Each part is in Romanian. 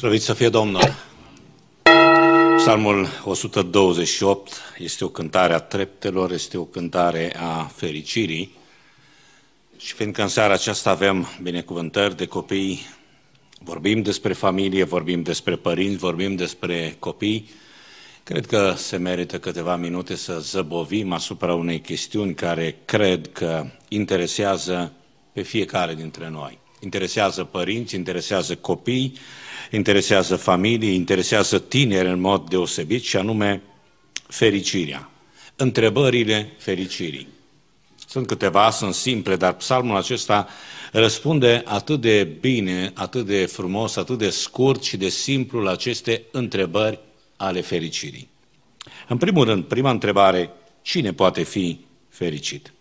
Slăvit să fie Domnul! Psalmul 128 este o cântare a treptelor, este o cântare a fericirii și fiindcă în seara aceasta avem binecuvântări de copii, vorbim despre familie, vorbim despre părinți, vorbim despre copii, cred că se merită câteva minute să zăbovim asupra unei chestiuni care cred că interesează pe fiecare dintre noi. Interesează părinți, interesează copii, interesează familii, interesează tineri în mod deosebit și anume fericirea. Întrebările fericirii. Sunt câteva, sunt simple, dar psalmul acesta răspunde atât de bine, atât de frumos, atât de scurt și de simplu la aceste întrebări ale fericirii. În primul rând, prima întrebare, cine poate fi fericit?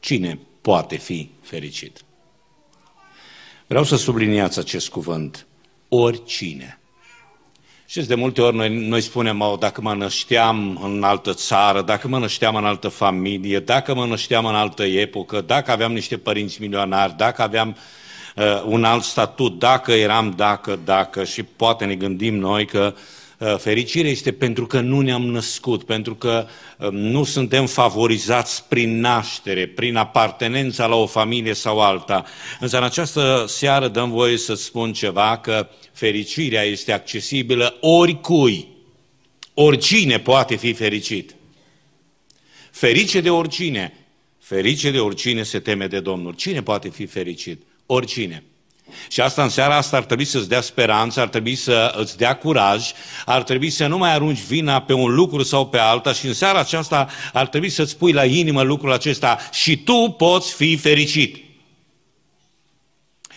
Cine poate fi fericit? Vreau să subliniați acest cuvânt. Oricine. Și de multe ori noi, noi spunem, oh, dacă mă nășteam în altă țară, dacă mă nășteam în altă familie, dacă mă nășteam în altă epocă, dacă aveam niște părinți milionari, dacă aveam uh, un alt statut, dacă eram, dacă, dacă, și poate ne gândim noi că uh, Uh, fericirea este pentru că nu ne-am născut, pentru că um, nu suntem favorizați prin naștere, prin apartenența la o familie sau alta. Însă în această seară dăm voie să spun ceva, că fericirea este accesibilă oricui. Oricine poate fi fericit. Ferice de oricine. Ferice de oricine se teme de Domnul. Cine poate fi fericit? Oricine. Și asta în seara asta ar trebui să-ți dea speranță, ar trebui să îți dea curaj, ar trebui să nu mai arunci vina pe un lucru sau pe alta și în seara aceasta ar trebui să-ți pui la inimă lucrul acesta și tu poți fi fericit.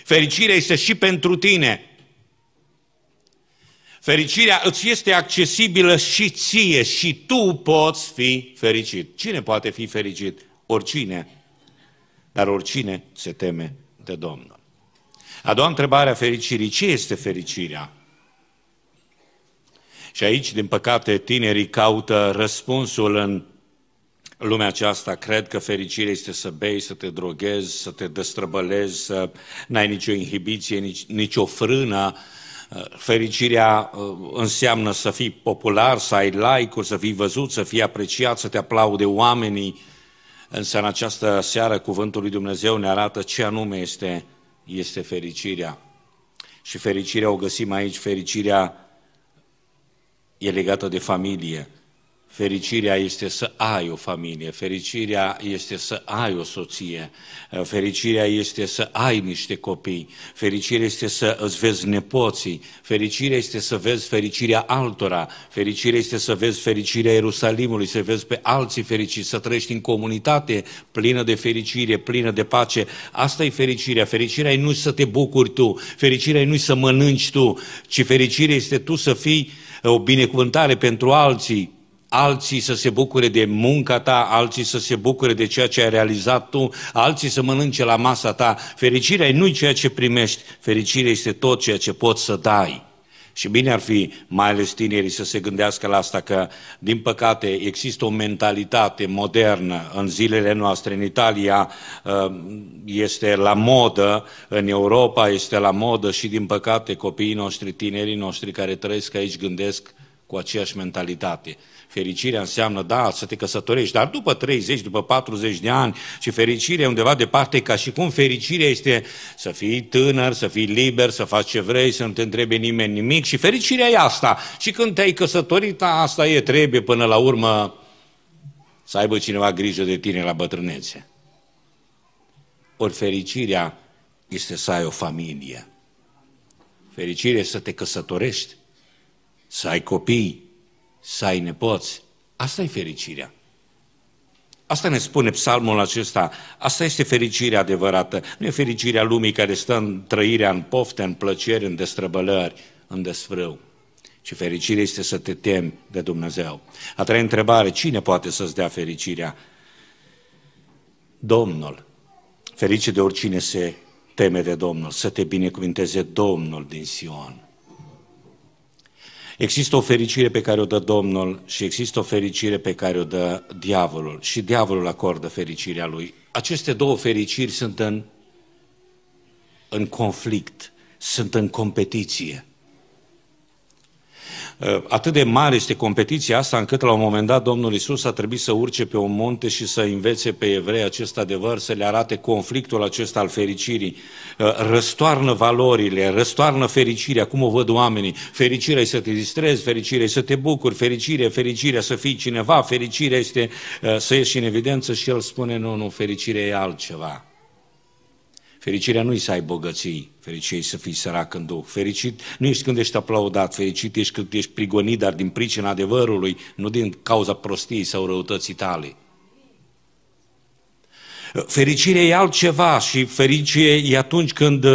Fericirea este și pentru tine. Fericirea îți este accesibilă și ție și tu poți fi fericit. Cine poate fi fericit? Oricine. Dar oricine se teme de Domnul. A doua întrebare a fericirii. Ce este fericirea? Și aici, din păcate, tinerii caută răspunsul în lumea aceasta. Cred că fericirea este să bei, să te droghezi, să te destrăbălezi, să n-ai nicio inhibiție, nici, nicio frână. Fericirea uh, înseamnă să fii popular, să ai like-uri, să fii văzut, să fii apreciat, să te aplaude oamenii. Însă în această seară cuvântul lui Dumnezeu ne arată ce anume este este fericirea. Și fericirea o găsim aici, fericirea e legată de familie. Fericirea este să ai o familie, fericirea este să ai o soție, fericirea este să ai niște copii, fericirea este să îți vezi nepoții, fericirea este să vezi fericirea altora, fericirea este să vezi fericirea Ierusalimului, să vezi pe alții fericiți, să trăiești în comunitate plină de fericire, plină de pace. Asta e fericirea. Fericirea e nu să te bucuri tu, fericirea e nu să mănânci tu, ci fericirea este tu să fii o binecuvântare pentru alții, alții să se bucure de munca ta, alții să se bucure de ceea ce ai realizat tu, alții să mănânce la masa ta. Fericirea nu-i ceea ce primești, fericirea este tot ceea ce poți să dai. Și bine ar fi, mai ales tinerii, să se gândească la asta, că, din păcate, există o mentalitate modernă în zilele noastre. În Italia uh, este la modă, în Europa este la modă și, din păcate, copiii noștri, tinerii noștri care trăiesc aici gândesc cu aceeași mentalitate. Fericirea înseamnă, da, să te căsătorești, dar după 30, după 40 de ani și fericirea undeva departe, ca și cum fericirea este să fii tânăr, să fii liber, să faci ce vrei, să nu te întrebe nimeni nimic și fericirea e asta. Și când te-ai căsătorit, asta e, trebuie până la urmă să aibă cineva grijă de tine la bătrânețe. Ori fericirea este să ai o familie. Fericirea este să te căsătorești să ai copii, să ai nepoți. Asta e fericirea. Asta ne spune psalmul acesta. Asta este fericirea adevărată. Nu e fericirea lumii care stă în trăirea, în pofte, în plăceri, în destrăbălări, în desfrâu. Și fericirea este să te temi de Dumnezeu. A treia întrebare, cine poate să-ți dea fericirea? Domnul. Ferice de oricine se teme de Domnul, să te binecuvinteze Domnul din Sion. Există o fericire pe care o dă Domnul și există o fericire pe care o dă diavolul și diavolul acordă fericirea lui. Aceste două fericiri sunt în, în conflict, sunt în competiție. Uh, atât de mare este competiția asta încât la un moment dat Domnul Isus a trebuit să urce pe un munte și să învețe pe evrei acest adevăr, să le arate conflictul acesta al fericirii. Uh, răstoarnă valorile, răstoarnă fericirea, cum o văd oamenii. Fericirea e să te distrezi, fericirea e să te bucuri, fericirea, fericirea să fii cineva, fericirea este uh, să ieși în evidență și el spune, nu, nu, fericirea e altceva. Fericirea nu-i să ai bogății, fericirea e să fii sărac în duh. Fericit nu ești când ești aplaudat, fericit ești când ești prigonit, dar din pricina adevărului, nu din cauza prostiei sau răutății tale. Fericirea e altceva și fericirea e atunci când,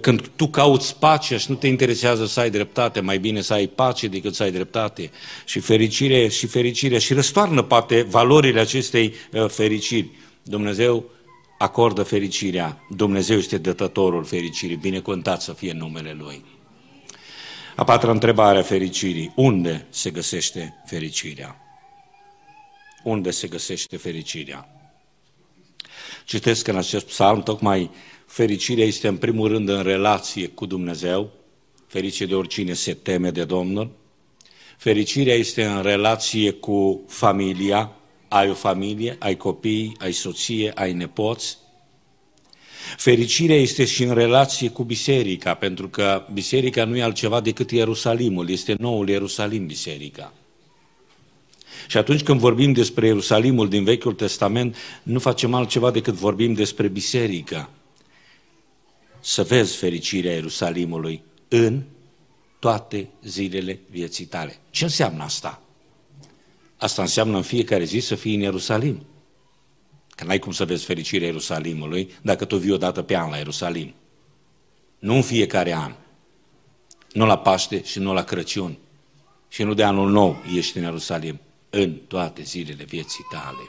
când tu cauți pacea și nu te interesează să ai dreptate, mai bine să ai pace decât să ai dreptate. Și fericire și fericirea și răstoarnă poate valorile acestei uh, fericiri. Dumnezeu acordă fericirea. Dumnezeu este dătătorul fericirii, binecuvântat să fie numele Lui. A patra întrebare a fericirii. Unde se găsește fericirea? Unde se găsește fericirea? Citesc în acest psalm, tocmai fericirea este în primul rând în relație cu Dumnezeu, ferice de oricine se teme de Domnul. Fericirea este în relație cu familia, ai o familie, ai copii, ai soție, ai nepoți. Fericirea este și în relație cu biserica, pentru că biserica nu e altceva decât Ierusalimul, este noul Ierusalim biserica. Și atunci când vorbim despre Ierusalimul din Vechiul Testament, nu facem altceva decât vorbim despre biserică. Să vezi fericirea Ierusalimului în toate zilele vieții tale. Ce înseamnă asta? Asta înseamnă în fiecare zi să fii în Ierusalim. Că n-ai cum să vezi fericirea Ierusalimului dacă tu vii o dată pe an la Ierusalim. Nu în fiecare an. Nu la Paște și nu la Crăciun. Și nu de anul nou ești în Ierusalim. În toate zilele vieții tale.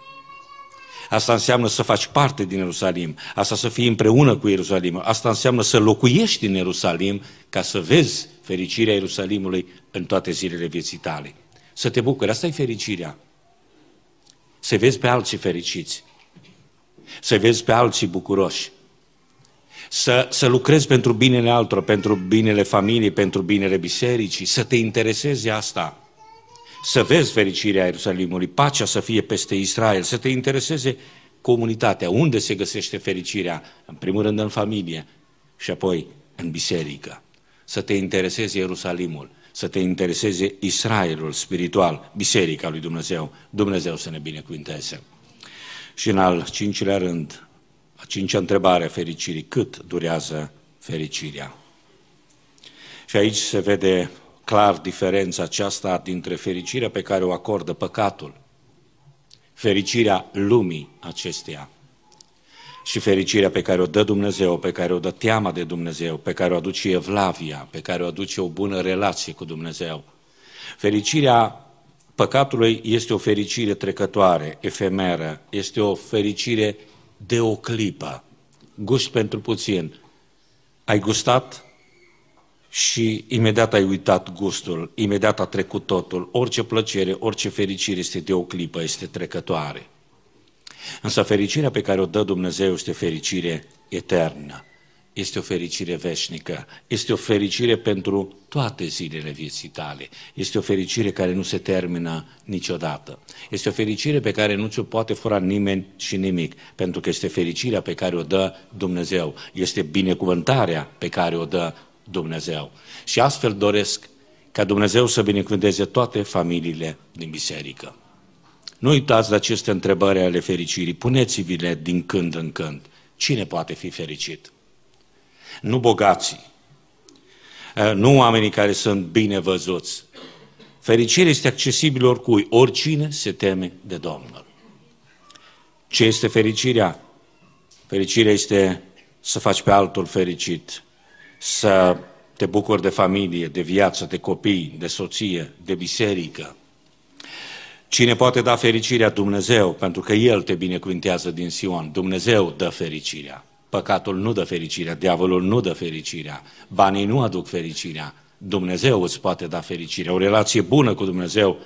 Asta înseamnă să faci parte din Ierusalim, asta să fii împreună cu Ierusalim, asta înseamnă să locuiești în Ierusalim ca să vezi fericirea Ierusalimului în toate zilele vieții tale. Să te bucuri, asta e fericirea. Să vezi pe alții fericiți, să vezi pe alții bucuroși, să, să lucrezi pentru binele altora, pentru binele familiei, pentru binele bisericii, să te interesezi asta, să vezi fericirea Ierusalimului, pacea să fie peste Israel, să te intereseze comunitatea, unde se găsește fericirea, în primul rând în familie și apoi în biserică, să te intereseze Ierusalimul, să te intereseze Israelul spiritual, Biserica lui Dumnezeu. Dumnezeu să ne binecuvinteze. Și în al cincilea rând, a cincea întrebare a fericirii, cât durează fericirea? Și aici se vede clar diferența aceasta dintre fericirea pe care o acordă păcatul, fericirea lumii acesteia și fericirea pe care o dă Dumnezeu, pe care o dă teama de Dumnezeu, pe care o aduce evlavia, pe care o aduce o bună relație cu Dumnezeu. Fericirea păcatului este o fericire trecătoare, efemeră, este o fericire de o clipă, gust pentru puțin. Ai gustat și imediat ai uitat gustul, imediat a trecut totul. Orice plăcere, orice fericire este de o clipă, este trecătoare. Însă fericirea pe care o dă Dumnezeu este fericire eternă, este o fericire veșnică, este o fericire pentru toate zilele vieții tale, este o fericire care nu se termină niciodată, este o fericire pe care nu ți-o poate fura nimeni și nimic, pentru că este fericirea pe care o dă Dumnezeu, este binecuvântarea pe care o dă Dumnezeu. Și astfel doresc ca Dumnezeu să binecuvânteze toate familiile din biserică. Nu uitați de aceste întrebări ale fericirii, puneți-vi-le din când în când. Cine poate fi fericit? Nu bogații, eh, nu oamenii care sunt bine văzuți. Fericirea este accesibilă oricui, oricine se teme de Domnul. Ce este fericirea? Fericirea este să faci pe altul fericit, să te bucuri de familie, de viață, de copii, de soție, de biserică, Cine poate da fericirea? Dumnezeu, pentru că El te binecuvintează din Sion. Dumnezeu dă fericirea. Păcatul nu dă fericirea, diavolul nu dă fericirea, banii nu aduc fericirea. Dumnezeu îți poate da fericirea. O relație bună cu Dumnezeu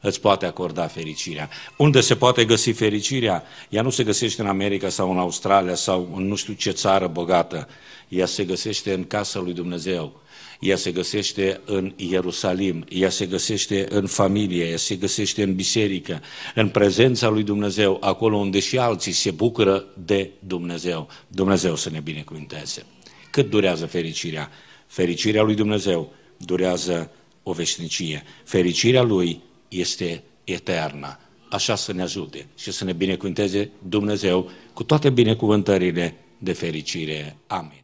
îți poate acorda fericirea. Unde se poate găsi fericirea? Ea nu se găsește în America sau în Australia sau în nu știu ce țară bogată. Ea se găsește în casa lui Dumnezeu. Ea se găsește în Ierusalim, ea se găsește în familie, ea se găsește în biserică, în prezența lui Dumnezeu, acolo unde și alții se bucură de Dumnezeu. Dumnezeu să ne binecuvinteze. Cât durează fericirea? Fericirea lui Dumnezeu durează o veșnicie. Fericirea lui este eternă. Așa să ne ajute și să ne binecuvânteze Dumnezeu cu toate binecuvântările de fericire. Amin.